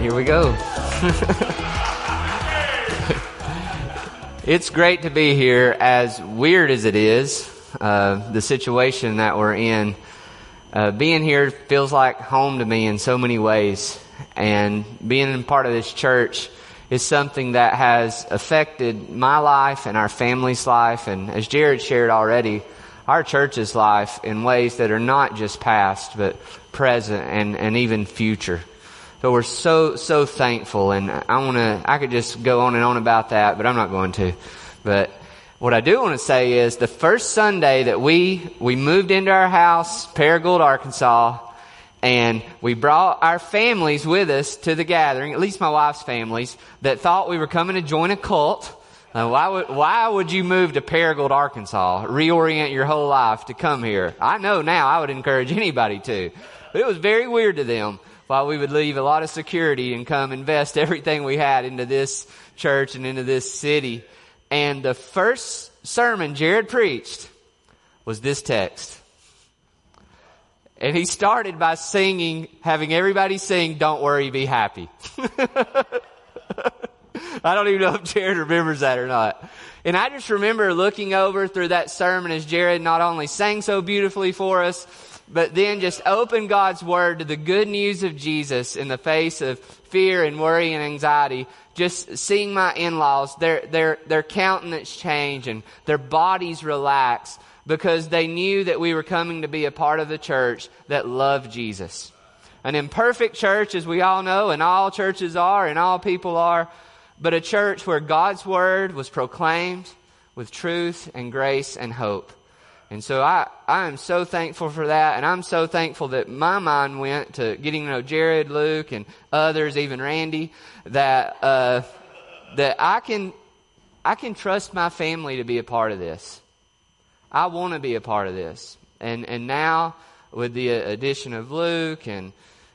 here we go. it's great to be here, as weird as it is, uh, the situation that we're in. Uh, being here feels like home to me in so many ways, and being a part of this church is something that has affected my life and our family's life, and as Jared shared already, our church's life in ways that are not just past, but present and, and even future. So we're so, so thankful and I want to, I could just go on and on about that, but I'm not going to. But what I do want to say is the first Sunday that we, we moved into our house, Paragould, Arkansas, and we brought our families with us to the gathering, at least my wife's families, that thought we were coming to join a cult. Uh, why would, why would you move to Paragould, Arkansas? Reorient your whole life to come here. I know now I would encourage anybody to. But it was very weird to them why we would leave a lot of security and come invest everything we had into this church and into this city. And the first sermon Jared preached was this text. And he started by singing, having everybody sing, don't worry, be happy. I don't even know if Jared remembers that or not. And I just remember looking over through that sermon as Jared not only sang so beautifully for us, but then just open God's Word to the good news of Jesus in the face of fear and worry and anxiety. Just seeing my in-laws, their, their, their countenance change and their bodies relax because they knew that we were coming to be a part of the church that loved Jesus. An imperfect church, as we all know, and all churches are, and all people are, but a church where God's Word was proclaimed with truth and grace and hope. And so I, I am so thankful for that. And I'm so thankful that my mind went to getting to know Jared, Luke, and others, even Randy, that, uh, that I can, I can trust my family to be a part of this. I want to be a part of this. And, and now with the addition of Luke and,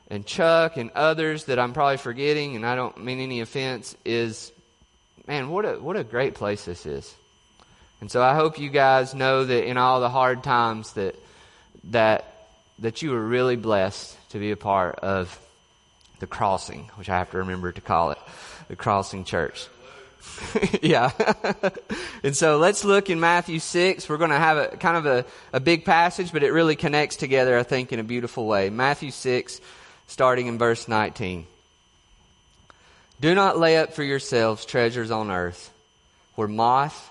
and Chuck and others that I'm probably forgetting, and I don't mean any offense, is, man, what a, what a great place this is. And so I hope you guys know that in all the hard times that that that you were really blessed to be a part of the crossing, which I have to remember to call it, the crossing church. yeah. and so let's look in Matthew 6. We're going to have a kind of a, a big passage, but it really connects together, I think, in a beautiful way. Matthew 6, starting in verse 19. Do not lay up for yourselves treasures on earth, where moth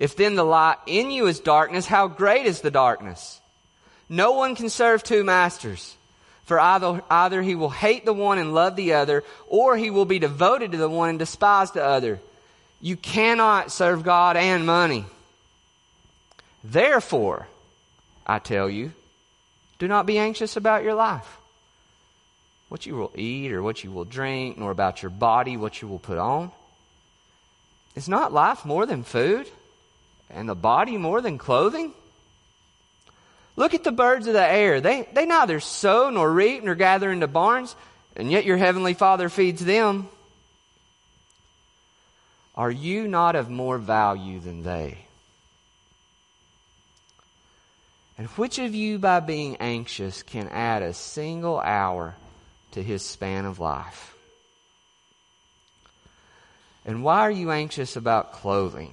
If then the light in you is darkness, how great is the darkness? No one can serve two masters. For either, either he will hate the one and love the other, or he will be devoted to the one and despise the other. You cannot serve God and money. Therefore, I tell you, do not be anxious about your life. What you will eat or what you will drink, nor about your body, what you will put on. Is not life more than food? And the body more than clothing? Look at the birds of the air. They, they neither sow nor reap nor gather into barns, and yet your heavenly Father feeds them. Are you not of more value than they? And which of you, by being anxious, can add a single hour to his span of life? And why are you anxious about clothing?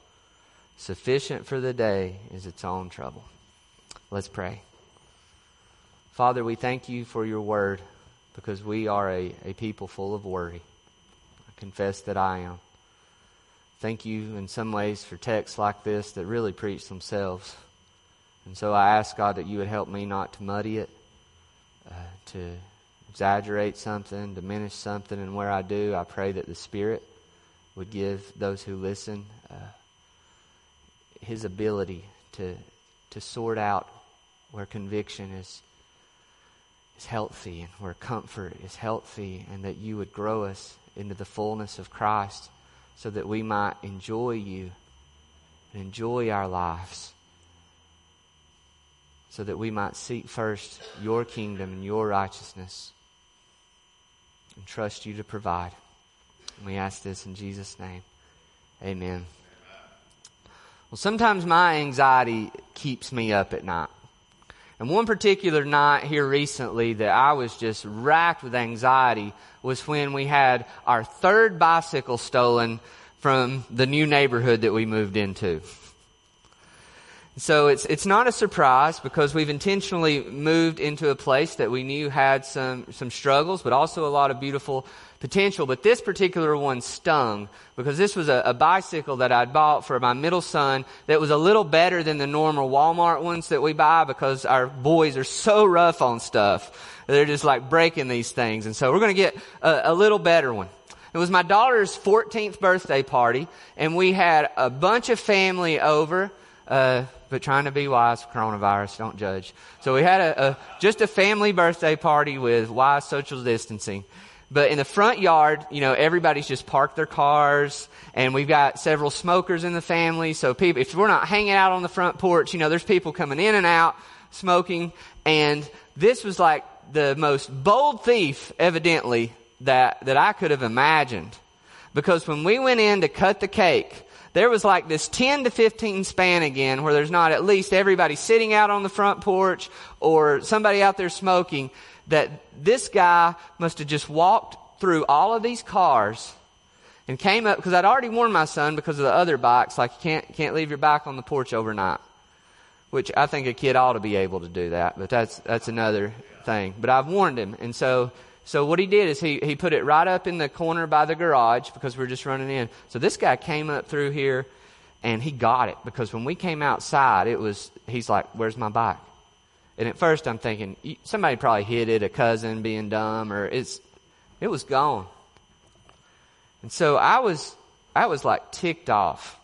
Sufficient for the day is its own trouble. Let's pray. Father, we thank you for your word because we are a, a people full of worry. I confess that I am. Thank you in some ways for texts like this that really preach themselves. And so I ask God that you would help me not to muddy it, uh, to exaggerate something, diminish something, and where I do, I pray that the Spirit would give those who listen uh, His ability to to sort out where conviction is is healthy and where comfort is healthy, and that you would grow us into the fullness of Christ so that we might enjoy you and enjoy our lives, so that we might seek first your kingdom and your righteousness and trust you to provide. And we ask this in Jesus' name. Amen. Well, sometimes my anxiety keeps me up at night. And one particular night here recently that I was just racked with anxiety was when we had our third bicycle stolen from the new neighborhood that we moved into. So it's, it's not a surprise because we've intentionally moved into a place that we knew had some, some struggles, but also a lot of beautiful potential. But this particular one stung because this was a, a bicycle that I'd bought for my middle son that was a little better than the normal Walmart ones that we buy because our boys are so rough on stuff. They're just like breaking these things. And so we're going to get a, a little better one. It was my daughter's 14th birthday party, and we had a bunch of family over, uh, but trying to be wise coronavirus, don't judge. So we had a, a, just a family birthday party with wise social distancing. But in the front yard, you know, everybody's just parked their cars, and we've got several smokers in the family. So people, if we're not hanging out on the front porch, you know, there's people coming in and out smoking. And this was like the most bold thief, evidently, that, that I could have imagined. Because when we went in to cut the cake, there was like this 10 to 15 span again where there's not at least everybody sitting out on the front porch or somebody out there smoking that this guy must have just walked through all of these cars and came up because I'd already warned my son because of the other bikes, like you can't can't leave your bike on the porch overnight. Which I think a kid ought to be able to do that, but that's that's another thing. But I've warned him, and so so what he did is he he put it right up in the corner by the garage because we're just running in. So this guy came up through here, and he got it because when we came outside, it was he's like, "Where's my bike?" And at first I'm thinking, somebody probably hit it, a cousin being dumb, or it's, it was gone. And so I was, I was like ticked off.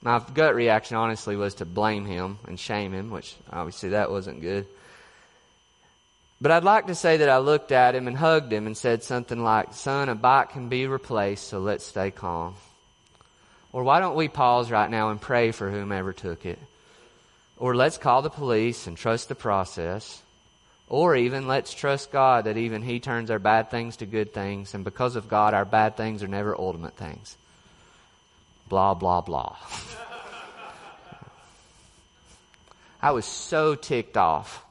My gut reaction honestly was to blame him and shame him, which obviously that wasn't good. But I'd like to say that I looked at him and hugged him and said something like, son, a bike can be replaced, so let's stay calm. Or why don't we pause right now and pray for whomever took it? Or let's call the police and trust the process. Or even let's trust God that even He turns our bad things to good things, and because of God, our bad things are never ultimate things. Blah, blah, blah. I was so ticked off.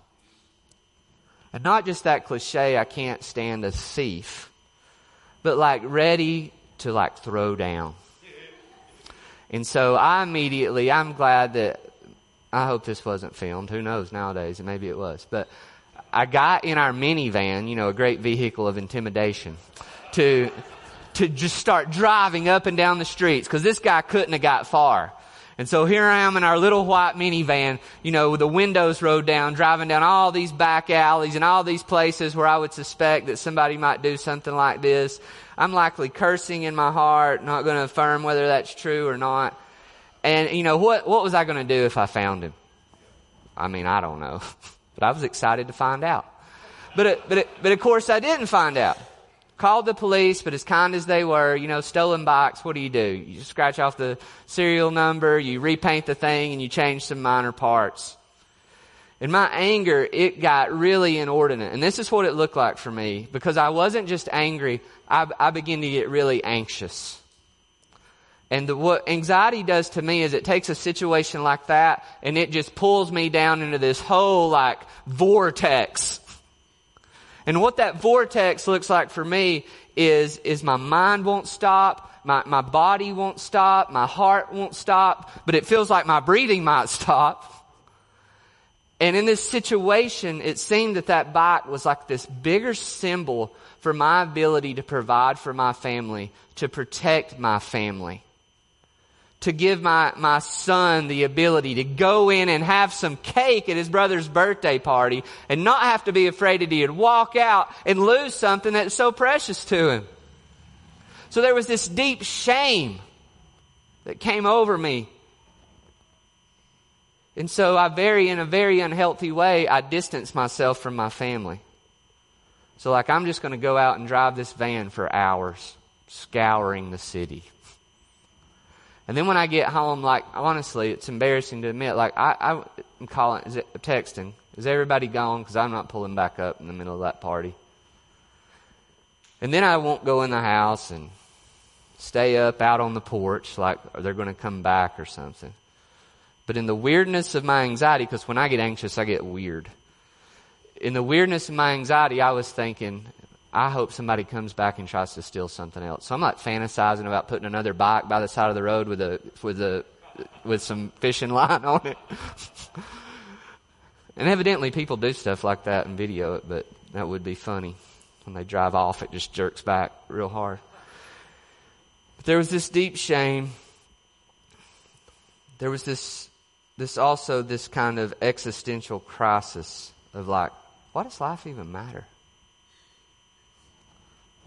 And not just that cliche, I can't stand a thief, but like ready to like throw down. And so I immediately, I'm glad that I hope this wasn't filmed. Who knows nowadays? And maybe it was. But I got in our minivan, you know, a great vehicle of intimidation, to, to just start driving up and down the streets because this guy couldn't have got far. And so here I am in our little white minivan, you know, with the windows rolled down, driving down all these back alleys and all these places where I would suspect that somebody might do something like this. I'm likely cursing in my heart, not going to affirm whether that's true or not. And, you know, what, what was I going to do if I found him? I mean, I don't know. but I was excited to find out. But, it, but, it, but of course I didn't find out. Called the police, but as kind as they were, you know, stolen bikes, what do you do? You scratch off the serial number, you repaint the thing, and you change some minor parts. In my anger, it got really inordinate. And this is what it looked like for me. Because I wasn't just angry, I, I began to get really anxious. And the, what anxiety does to me is it takes a situation like that and it just pulls me down into this whole like vortex. And what that vortex looks like for me is, is my mind won't stop, my, my body won't stop, my heart won't stop, but it feels like my breathing might stop. And in this situation, it seemed that that bike was like this bigger symbol for my ability to provide for my family, to protect my family, to give my, my son the ability to go in and have some cake at his brother's birthday party and not have to be afraid that he'd walk out and lose something that's so precious to him. So there was this deep shame that came over me and so I very, in a very unhealthy way, I distanced myself from my family. So like I'm just going to go out and drive this van for hours, scouring the city. And then when I get home, like honestly, it's embarrassing to admit, like I, I'm calling, is it, texting. Is everybody gone? Because I'm not pulling back up in the middle of that party. And then I won't go in the house and stay up out on the porch, like are they're going to come back or something. But in the weirdness of my anxiety, because when I get anxious, I get weird. In the weirdness of my anxiety, I was thinking, I hope somebody comes back and tries to steal something else. So I'm like fantasizing about putting another bike by the side of the road with a, with a, with some fishing line on it. and evidently people do stuff like that and video it, but that would be funny. When they drive off, it just jerks back real hard. But there was this deep shame. There was this this also this kind of existential crisis of like, why does life even matter?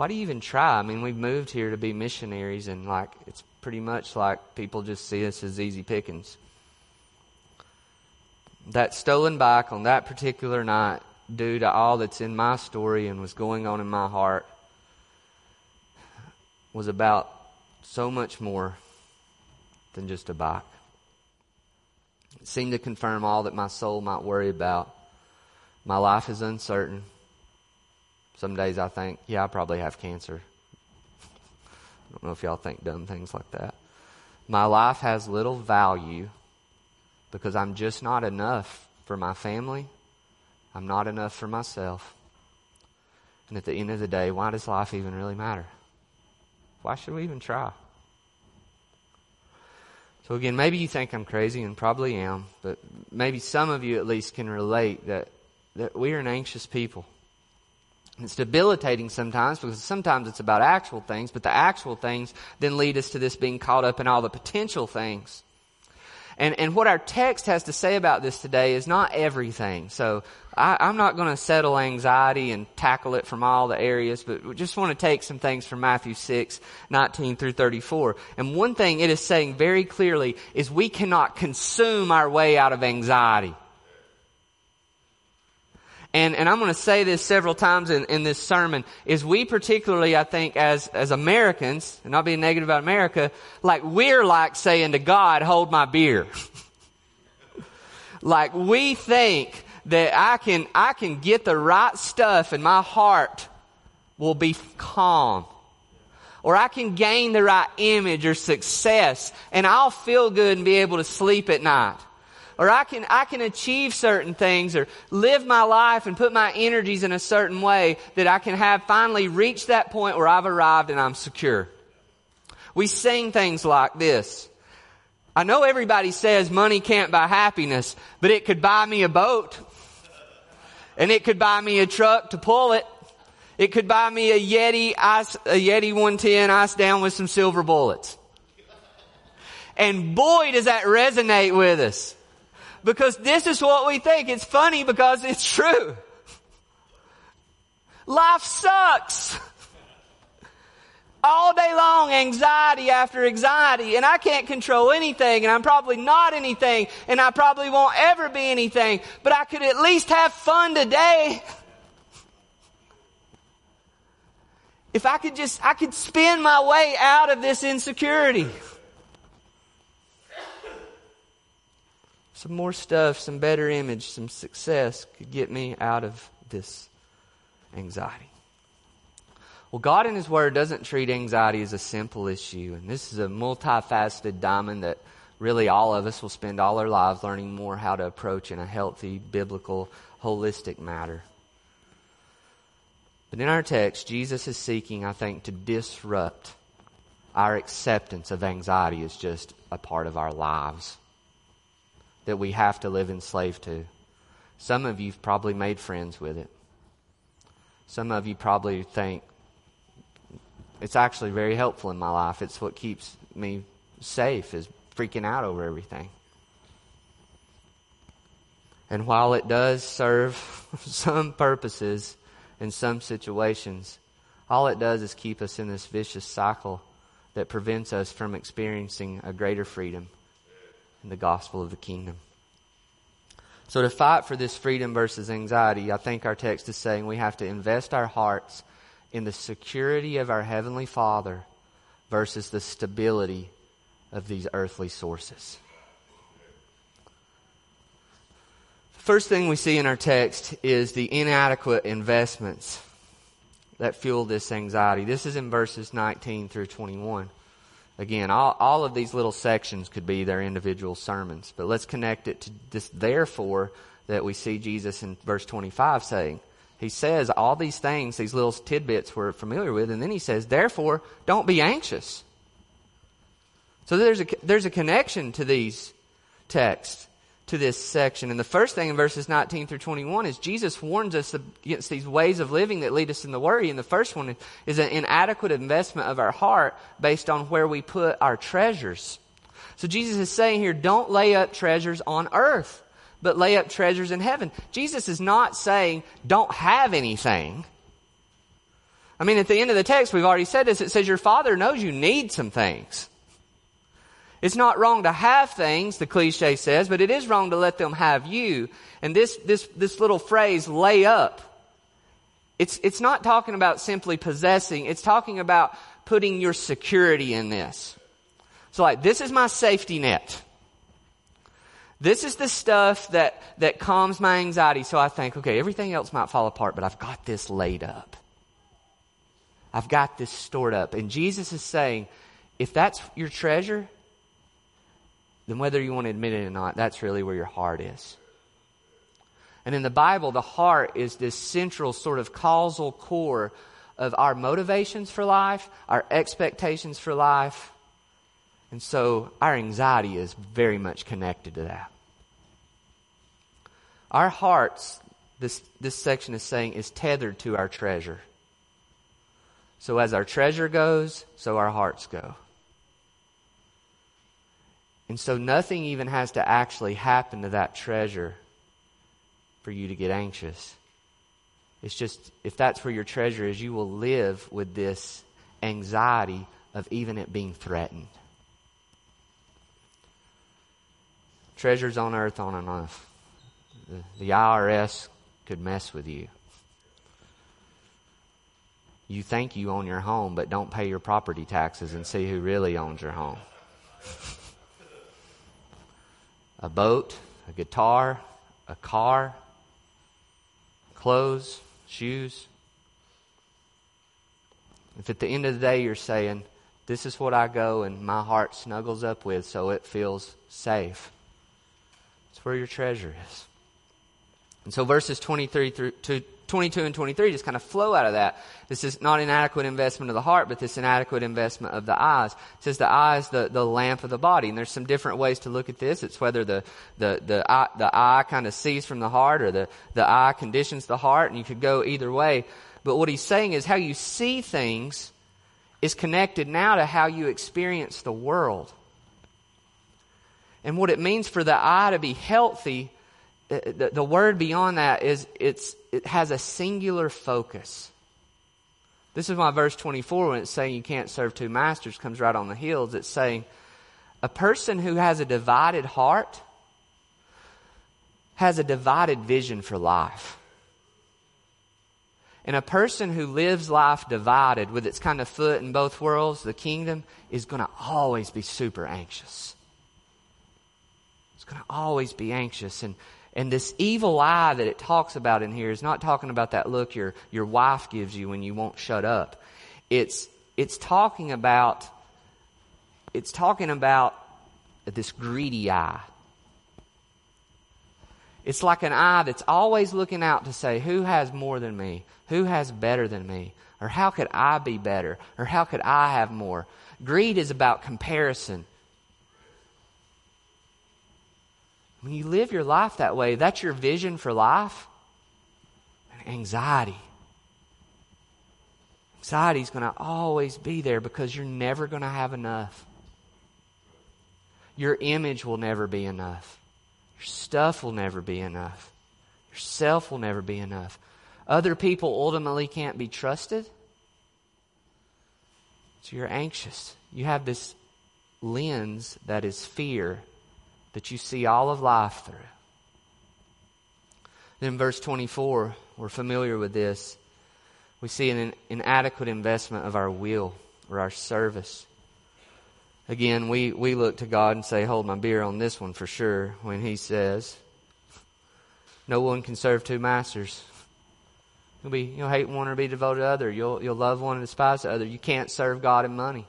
Why do you even try? I mean, we've moved here to be missionaries, and like, it's pretty much like people just see us as easy pickings. That stolen bike on that particular night, due to all that's in my story and was going on in my heart, was about so much more than just a bike. It seemed to confirm all that my soul might worry about. My life is uncertain. Some days I think, yeah, I probably have cancer. I don't know if y'all think dumb things like that. My life has little value because I'm just not enough for my family. I'm not enough for myself. And at the end of the day, why does life even really matter? Why should we even try? So again, maybe you think I'm crazy and probably am, but maybe some of you at least can relate that, that we are an anxious people. It's debilitating sometimes because sometimes it's about actual things, but the actual things then lead us to this being caught up in all the potential things. And, and what our text has to say about this today is not everything. So I, I'm not going to settle anxiety and tackle it from all the areas, but we just want to take some things from Matthew 6, 19 through 34. And one thing it is saying very clearly is we cannot consume our way out of anxiety. And, and I'm going to say this several times in, in this sermon, is we particularly, I think, as, as Americans, and not being negative about America, like we're like saying to God, hold my beer. like we think that I can, I can get the right stuff and my heart will be calm. Or I can gain the right image or success and I'll feel good and be able to sleep at night or I can, I can achieve certain things or live my life and put my energies in a certain way that I can have finally reached that point where I've arrived and I'm secure. We sing things like this. I know everybody says money can't buy happiness, but it could buy me a boat. And it could buy me a truck to pull it. It could buy me a Yeti ice, a Yeti 110 ice down with some silver bullets. And boy, does that resonate with us. Because this is what we think. It's funny because it's true. Life sucks. all day long, anxiety after anxiety, and I can't control anything, and I'm probably not anything, and I probably won't ever be anything, but I could at least have fun today. If I could just, I could spin my way out of this insecurity. Some more stuff, some better image, some success could get me out of this anxiety. Well, God in His Word doesn't treat anxiety as a simple issue. And this is a multifaceted diamond that really all of us will spend all our lives learning more how to approach in a healthy, biblical, holistic matter. But in our text, Jesus is seeking, I think, to disrupt our acceptance of anxiety as just a part of our lives that we have to live enslaved to. Some of you've probably made friends with it. Some of you probably think, it's actually very helpful in my life. It's what keeps me safe is freaking out over everything. And while it does serve some purposes in some situations, all it does is keep us in this vicious cycle that prevents us from experiencing a greater freedom in the gospel of the kingdom. So to fight for this freedom versus anxiety, I think our text is saying we have to invest our hearts in the security of our Heavenly Father versus the stability of these earthly sources. The First thing we see in our text is the inadequate investments that fuel this anxiety. This is in verses 19 through 21. Again, all, all of these little sections could be their individual sermons, but let's connect it to this therefore that we see Jesus in verse 25 saying he says all these things, these little tidbits we're familiar with, and then he says, therefore, don't be anxious. So there's a, there's a connection to these texts, to this section. And the first thing in verses 19 through 21 is Jesus warns us against these ways of living that lead us into worry. And the first one is an inadequate investment of our heart based on where we put our treasures. So Jesus is saying here, don't lay up treasures on earth but lay up treasures in heaven. Jesus is not saying don't have anything. I mean, at the end of the text, we've already said this. It says your father knows you need some things. It's not wrong to have things, the cliche says, but it is wrong to let them have you. And this, this, this little phrase, lay up, it's, it's not talking about simply possessing. It's talking about putting your security in this. So like, this is my safety net. This is the stuff that, that calms my anxiety. So I think, okay, everything else might fall apart, but I've got this laid up. I've got this stored up. And Jesus is saying, if that's your treasure, then whether you want to admit it or not, that's really where your heart is. And in the Bible, the heart is this central sort of causal core of our motivations for life, our expectations for life, and so our anxiety is very much connected to that. Our hearts, this, this section is saying, is tethered to our treasure. So as our treasure goes, so our hearts go. And so nothing even has to actually happen to that treasure for you to get anxious. It's just, if that's where your treasure is, you will live with this anxiety of even it being threatened. treasures on earth on enough. The, the IRS could mess with you. You think you own your home, but don't pay your property taxes and see who really owns your home. a boat, a guitar, a car, clothes, shoes. If at the end of the day you're saying, This is what I go and my heart snuggles up with so it feels safe, it's where your treasure is. And so verses 23 through to 22 and 23 just kind of flow out of that. This is not inadequate investment of the heart, but this inadequate investment of the eyes. It says the eyes, the, the lamp of the body. And there's some different ways to look at this. It's whether the, the, the eye, the eye kind of sees from the heart or the, the eye conditions the heart. And you could go either way. But what he's saying is how you see things is connected now to how you experience the world. And what it means for the eye to be healthy, the, the word beyond that is it's, it has a singular focus. This is why verse 24, when it's saying you can't serve two masters, comes right on the heels. It's saying a person who has a divided heart has a divided vision for life. And a person who lives life divided with its kind of foot in both worlds, the kingdom, is going to always be super anxious. It's going to always be anxious. And, and this evil eye that it talks about in here is not talking about that look your, your wife gives you when you won't shut up. It's, it's talking about, it's talking about this greedy eye. It's like an eye that's always looking out to say, who has more than me? Who has better than me? Or how could I be better? Or how could I have more? Greed is about comparison. When you live your life that way, that's your vision for life. Anxiety. Anxiety is going to always be there because you're never going to have enough. Your image will never be enough. Your stuff will never be enough. Yourself will never be enough. Other people ultimately can't be trusted. So you're anxious. You have this lens that is fear that you see all of life through. Then, verse 24, we're familiar with this. We see an inadequate investment of our will or our service. Again, we, we look to God and say, Hold my beer on this one for sure, when He says, No one can serve two masters. You'll be you'll hate one or be devoted to the other. You'll you'll love one and despise the other. You can't serve God and money.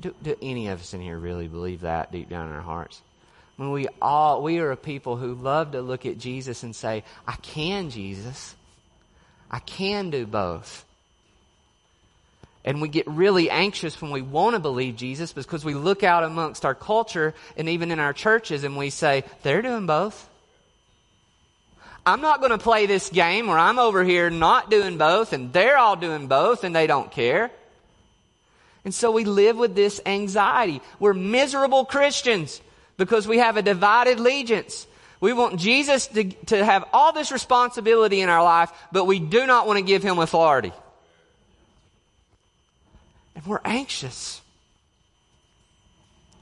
Do, do any of us in here really believe that deep down in our hearts? I mean, we all we are a people who love to look at Jesus and say, "I can, Jesus. I can do both." And we get really anxious when we want to believe Jesus because we look out amongst our culture and even in our churches and we say, "They're doing both." I'm not going to play this game where I'm over here not doing both and they're all doing both and they don't care. And so we live with this anxiety. We're miserable Christians because we have a divided allegiance. We want Jesus to, to have all this responsibility in our life, but we do not want to give him authority. And we're anxious.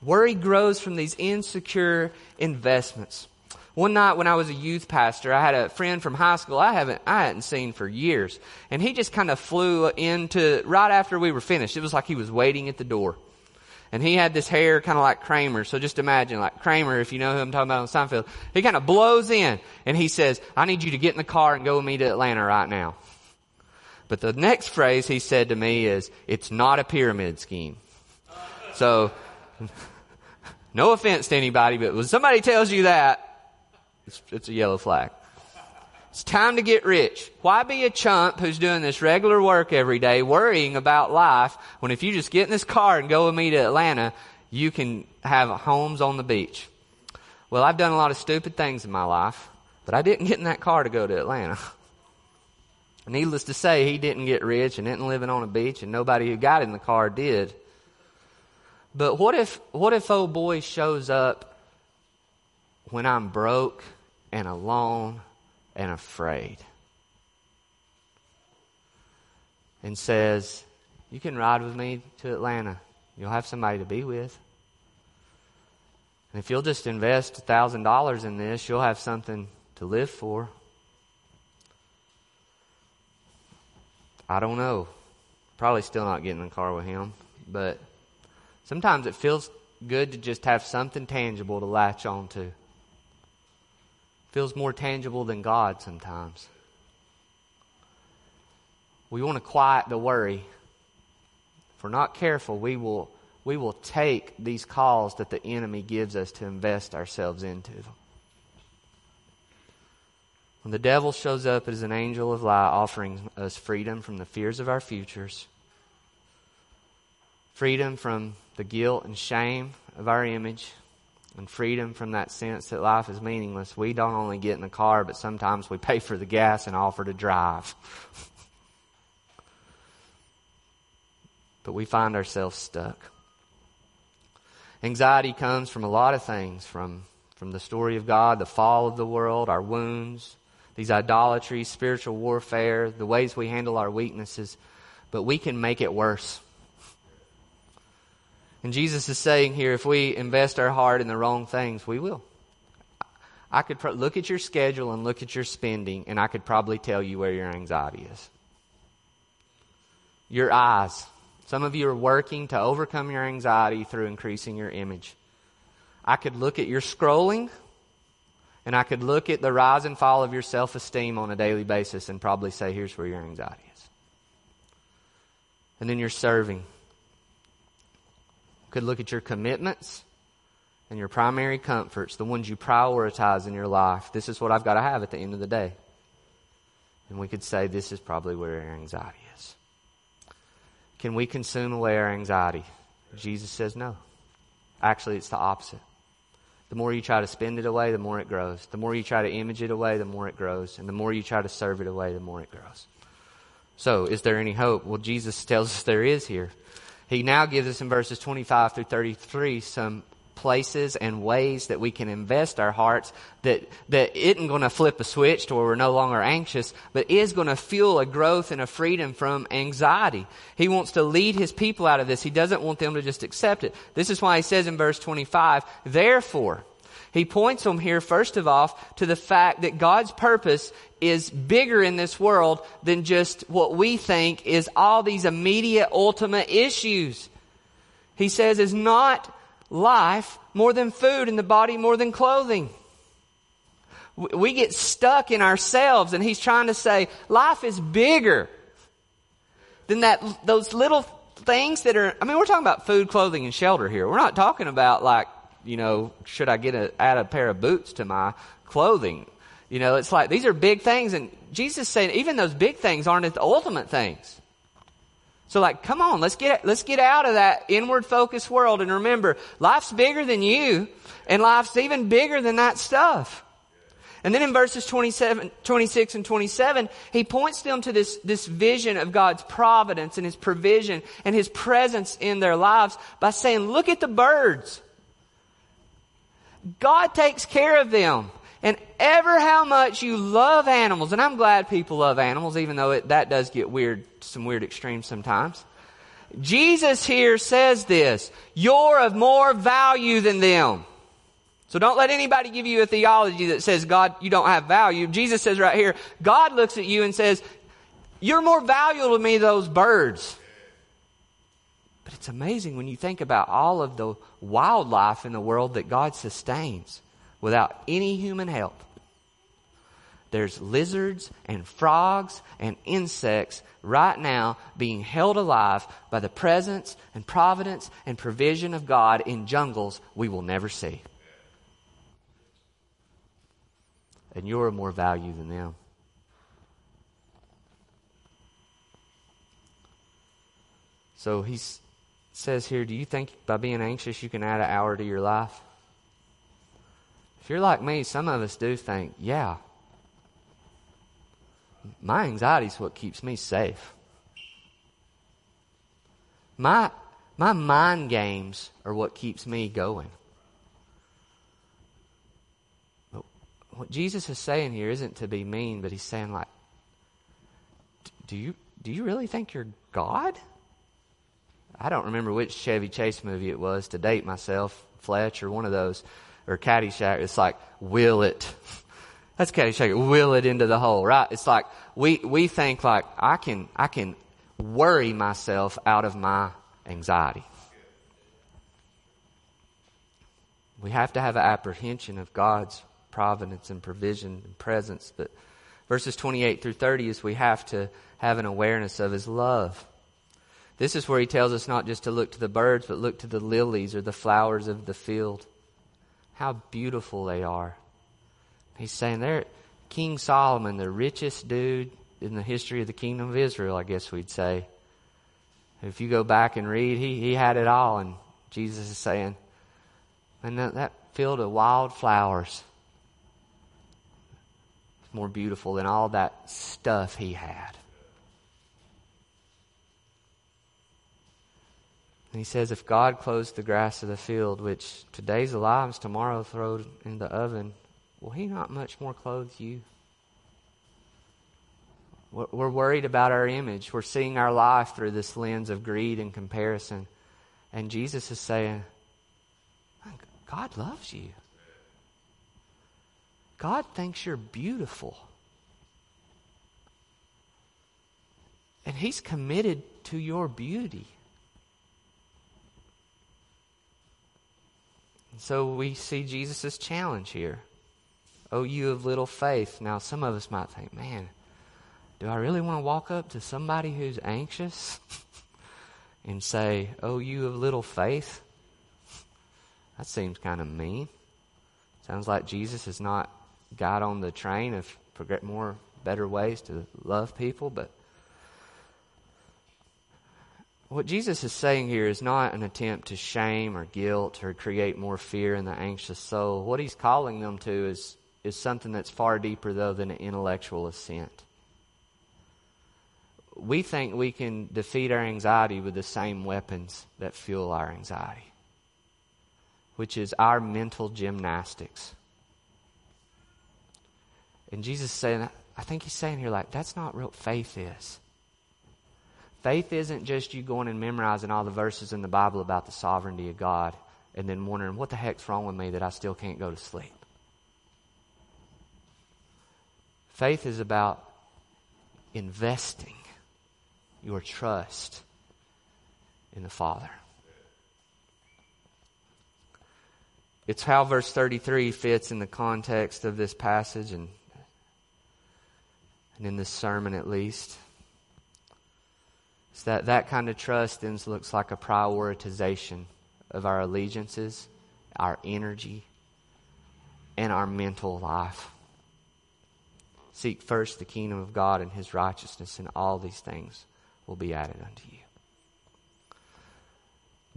Worry grows from these insecure investments. One night when I was a youth pastor, I had a friend from high school I haven't I hadn't seen for years, and he just kind of flew into right after we were finished. It was like he was waiting at the door. And he had this hair kind of like Kramer. So just imagine, like Kramer, if you know who I'm talking about on Seinfeld. He kind of blows in and he says, I need you to get in the car and go with me to Atlanta right now. But the next phrase he said to me is, it's not a pyramid scheme. So, no offense to anybody, but when somebody tells you that, it's, it's a yellow flag. It's time to get rich. Why be a chump who's doing this regular work every day, worrying about life, when if you just get in this car and go with me to Atlanta, you can have homes on the beach? Well, I've done a lot of stupid things in my life, but I didn't get in that car to go to Atlanta. Needless to say, he didn't get rich and isn't living on a beach, and nobody who got in the car did. But what if, what if old boy shows up when I'm broke and alone and afraid. And says, You can ride with me to Atlanta. You'll have somebody to be with. And if you'll just invest $1,000 in this, you'll have something to live for. I don't know. Probably still not getting in the car with him, but sometimes it feels good to just have something tangible to latch on to feels more tangible than God sometimes. We want to quiet the worry. If we're not careful, we will, we will take these calls that the enemy gives us to invest ourselves into. When the devil shows up as an angel of light, offering us freedom from the fears of our futures, freedom from the guilt and shame of our image, and freedom from that sense that life is meaningless, we don't only get in the car, but sometimes we pay for the gas and offer to drive. but we find ourselves stuck. Anxiety comes from a lot of things from, from the story of God, the fall of the world, our wounds, these idolatries, spiritual warfare, the ways we handle our weaknesses, but we can make it worse. And Jesus is saying here, if we invest our heart in the wrong things, we will. I could look at your schedule and look at your spending, and I could probably tell you where your anxiety is. Your eyes. Some of you are working to overcome your anxiety through increasing your image. I could look at your scrolling and I could look at the rise and fall of your self esteem on a daily basis and probably say, here's where your anxiety is. And then you're serving. Could look at your commitments and your primary comforts, the ones you prioritize in your life. This is what I've got to have at the end of the day. And we could say this is probably where your anxiety is. Can we consume away our anxiety? Jesus says no. Actually, it's the opposite. The more you try to spend it away, the more it grows. The more you try to image it away, the more it grows. And the more you try to serve it away, the more it grows. So, is there any hope? Well, Jesus tells us there is here. He now gives us in verses 25 through 33 some places and ways that we can invest our hearts that, that isn't going to flip a switch to where we're no longer anxious, but is going to fuel a growth and a freedom from anxiety. He wants to lead his people out of this. He doesn't want them to just accept it. This is why he says in verse 25, therefore, he points them here, first of all, to the fact that God's purpose is bigger in this world than just what we think is all these immediate, ultimate issues. He says is not life more than food and the body more than clothing. We get stuck in ourselves and he's trying to say life is bigger than that, those little things that are, I mean, we're talking about food, clothing, and shelter here. We're not talking about like, you know, should I get a, add a pair of boots to my clothing? You know, it's like these are big things and Jesus saying even those big things aren't the ultimate things. So like, come on, let's get, let's get out of that inward focused world and remember, life's bigger than you and life's even bigger than that stuff. And then in verses 27, 26 and 27, he points them to this, this vision of God's providence and his provision and his presence in their lives by saying, look at the birds. God takes care of them. And ever how much you love animals, and I'm glad people love animals, even though it, that does get weird, some weird extremes sometimes. Jesus here says this, you're of more value than them. So don't let anybody give you a theology that says, God, you don't have value. Jesus says right here, God looks at you and says, you're more valuable to me than those birds. But it's amazing when you think about all of the wildlife in the world that God sustains without any human help. There's lizards and frogs and insects right now being held alive by the presence and providence and provision of God in jungles we will never see. And you're of more value than them. So he says here, Do you think by being anxious you can add an hour to your life? If you're like me, some of us do think, yeah, my anxiety is what keeps me safe. My, my mind games are what keeps me going. But what Jesus is saying here isn't to be mean, but he's saying like, do you, do you really think you're God? I don't remember which Chevy Chase movie it was to date myself, Fletch or one of those or Caddyshack, it's like, will it? That's Caddyshack. Will it into the hole, right? It's like, we, we think like, I can, I can worry myself out of my anxiety. We have to have an apprehension of God's providence and provision and presence. But verses 28 through 30 is we have to have an awareness of His love. This is where He tells us not just to look to the birds, but look to the lilies or the flowers of the field how beautiful they are. He's saying they're King Solomon, the richest dude in the history of the kingdom of Israel, I guess we'd say. If you go back and read, he, he had it all. And Jesus is saying, and that, that field of wild flowers is more beautiful than all that stuff he had. And he says, if God clothes the grass of the field, which today's alive, tomorrow thrown in the oven, will he not much more clothe you? We're worried about our image. We're seeing our life through this lens of greed and comparison. And Jesus is saying, God loves you. God thinks you're beautiful. And He's committed to your beauty. So we see Jesus' challenge here. Oh, you of little faith. Now, some of us might think, man, do I really want to walk up to somebody who's anxious and say, Oh, you of little faith? That seems kind of mean. Sounds like Jesus has not got on the train of more better ways to love people, but what Jesus is saying here is not an attempt to shame or guilt or create more fear in the anxious soul. What he's calling them to is, is something that's far deeper, though, than an intellectual assent we think we can defeat our anxiety with the same weapons that fuel our anxiety, which is our mental gymnastics. And Jesus is saying, I think he's saying here, like, that's not what faith is. Faith isn't just you going and memorizing all the verses in the Bible about the sovereignty of God and then wondering, what the heck's wrong with me that I still can't go to sleep? Faith is about investing your trust in the Father. It's how verse 33 fits in the context of this passage and, and in this sermon at least. It's that that kind of trust then looks like a prioritization of our allegiances, our energy, and our mental life. Seek first the kingdom of God and his righteousness, and all these things will be added unto you.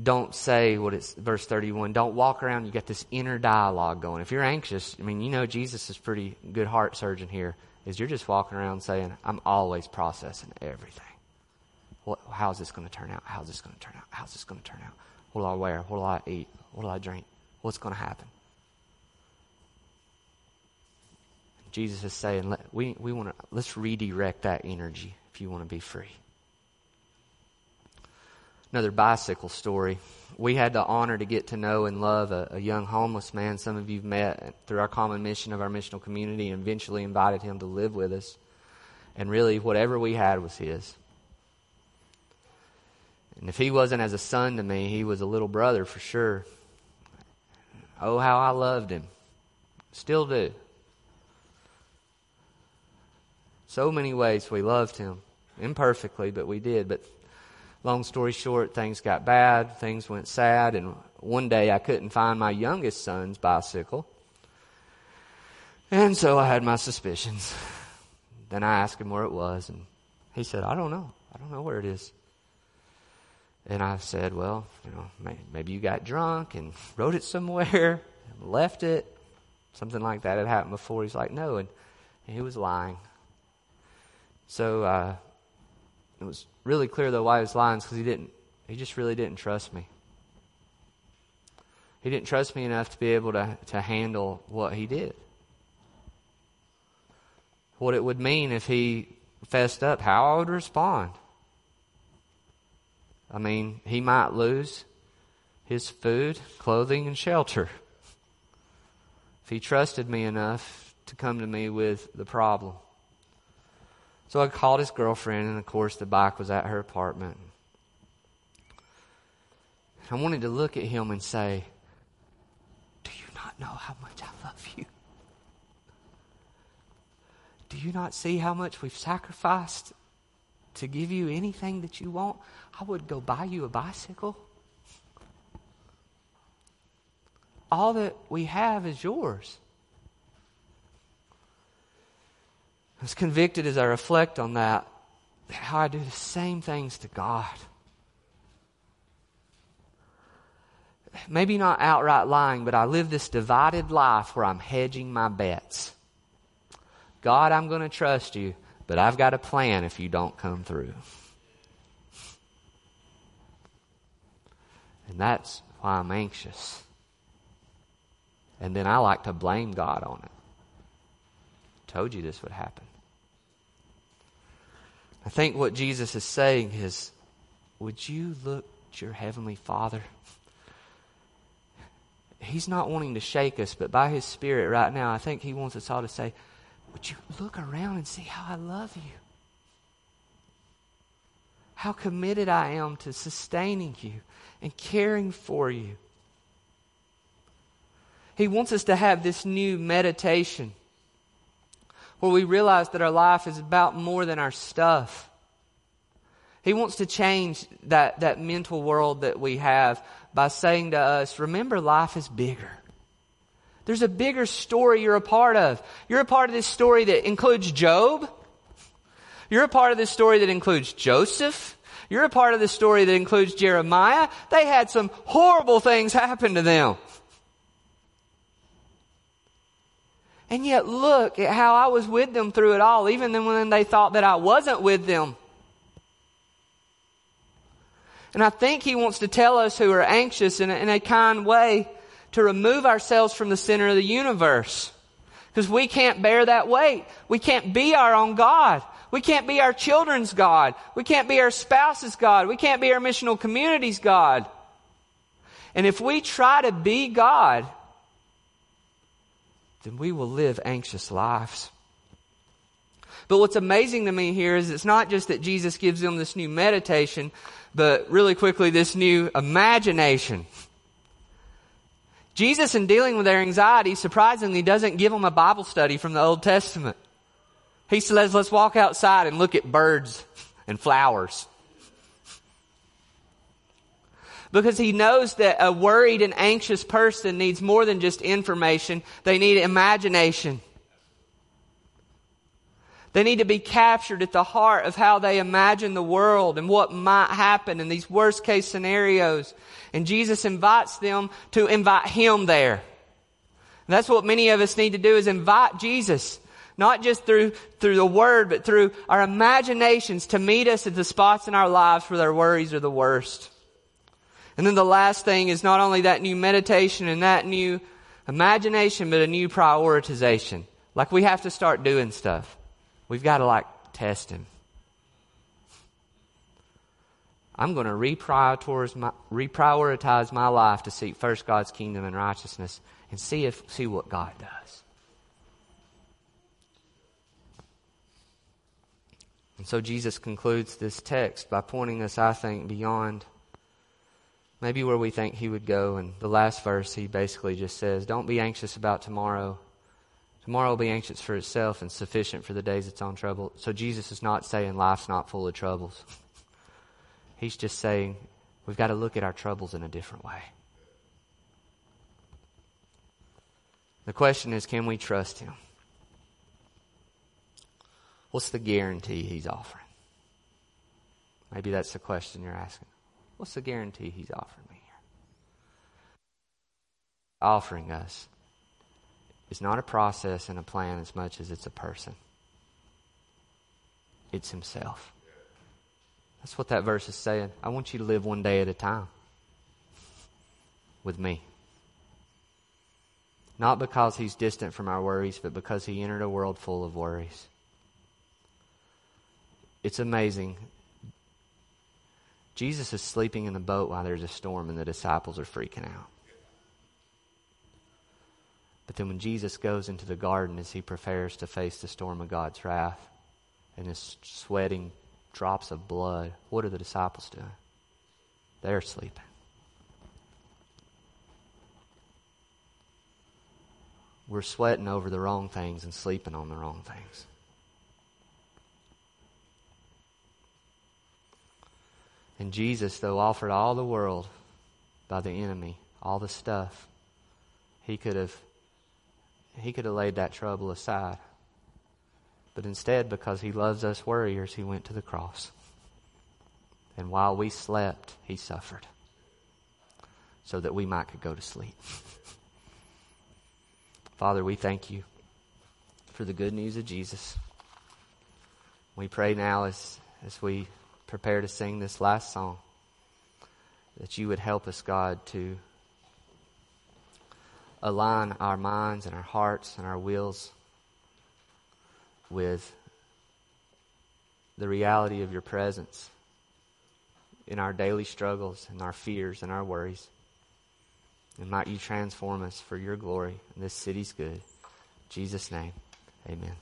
Don't say what it's verse 31. Don't walk around. You got this inner dialogue going. If you're anxious, I mean, you know, Jesus is pretty good heart surgeon here. Is you're just walking around saying, I'm always processing everything. How's this going to turn out? How's this going to turn out? How's this going to turn out? What will I wear? What will I eat? What will I drink? What's going to happen? Jesus is saying, let, we, we want to, let's redirect that energy if you want to be free another bicycle story. We had the honor to get to know and love a, a, young homeless man. Some of you've met through our common mission of our missional community and eventually invited him to live with us. And really, whatever we had was his. And if he wasn't as a son to me, he was a little brother for sure. Oh, how I loved him. Still do. So many ways we loved him. Imperfectly, but we did. But long story short, things got bad, things went sad, and one day I couldn't find my youngest son's bicycle. And so I had my suspicions. Then I asked him where it was, and he said, I don't know. I don't know where it is. And I said, Well, you know, maybe you got drunk and wrote it somewhere, and left it. Something like that had happened before. He's like, No. And, and he was lying. So uh, it was really clear though why he was lying because he didn't. He just really didn't trust me. He didn't trust me enough to be able to, to handle what he did. What it would mean if he fessed up, how I would respond. I mean, he might lose his food, clothing, and shelter. If he trusted me enough to come to me with the problem. So I called his girlfriend, and of course, the bike was at her apartment. I wanted to look at him and say, Do you not know how much I love you? Do you not see how much we've sacrificed to give you anything that you want? I would go buy you a bicycle. All that we have is yours. I was convicted as I reflect on that, how I do the same things to God. Maybe not outright lying, but I live this divided life where I'm hedging my bets. God, I'm going to trust you, but I've got a plan if you don't come through. And that's why I'm anxious. And then I like to blame God on it. Told you this would happen. I think what Jesus is saying is, would you look at your Heavenly Father? He's not wanting to shake us, but by His Spirit right now, I think He wants us all to say, Would you look around and see how I love you? How committed I am to sustaining you and caring for you. He wants us to have this new meditation where we realize that our life is about more than our stuff. He wants to change that, that mental world that we have by saying to us, remember life is bigger. There's a bigger story you're a part of. You're a part of this story that includes Job. You're a part of this story that includes Joseph. You're a part of this story that includes Jeremiah. They had some horrible things happen to them. And yet look at how I was with them through it all, even then when they thought that I wasn't with them. And I think he wants to tell us who are anxious in a, in a kind way to remove ourselves from the center of the universe. Because we can't bear that weight. We can't be our own God. We can't be our children's God. We can't be our spouse's God. We can't be our missional community's God. And if we try to be God, then we will live anxious lives. But what's amazing to me here is it's not just that Jesus gives them this new meditation, but really quickly, this new imagination. Jesus, in dealing with their anxiety, surprisingly doesn't give them a Bible study from the Old Testament. He says, let's walk outside and look at birds and flowers. Because he knows that a worried and anxious person needs more than just information. They need imagination. They need to be captured at the heart of how they imagine the world and what might happen in these worst case scenarios. And Jesus invites them to invite Him there. And that's what many of us need to do is invite Jesus. Not just through, through the Word, but through our imaginations to meet us at the spots in our lives where our worries are the worst. And then the last thing is not only that new meditation and that new imagination, but a new prioritization. Like we have to start doing stuff. We've got to like test him. I'm going to reprioritize my, reprioritize my life to seek first God's kingdom and righteousness and see if see what God does. And so Jesus concludes this text by pointing us, I think, beyond maybe where we think he would go. And the last verse, he basically just says, Don't be anxious about tomorrow. Tomorrow will be anxious for itself and sufficient for the days it's on trouble. So Jesus is not saying life's not full of troubles. He's just saying we've got to look at our troubles in a different way. The question is can we trust Him? What's the guarantee He's offering? Maybe that's the question you're asking. What's the guarantee He's offering me here? Offering us is not a process and a plan as much as it's a person. It's Himself. That's what that verse is saying. I want you to live one day at a time with me. Not because He's distant from our worries, but because He entered a world full of worries. It's amazing. Jesus is sleeping in the boat while there's a storm and the disciples are freaking out. But then when Jesus goes into the garden as he prepares to face the storm of God's wrath and is sweating drops of blood, what are the disciples doing? They're sleeping. We're sweating over the wrong things and sleeping on the wrong things. And Jesus, though offered all the world by the enemy, all the stuff, he could have he could have laid that trouble aside. But instead, because he loves us warriors, he went to the cross. And while we slept, he suffered so that we might could go to sleep. Father, we thank you for the good news of Jesus. We pray now as, as we prepare to sing this last song that you would help us, God, to align our minds and our hearts and our wills with the reality of your presence in our daily struggles and our fears and our worries. And might you transform us for your glory. And this city's good. In Jesus' name, amen.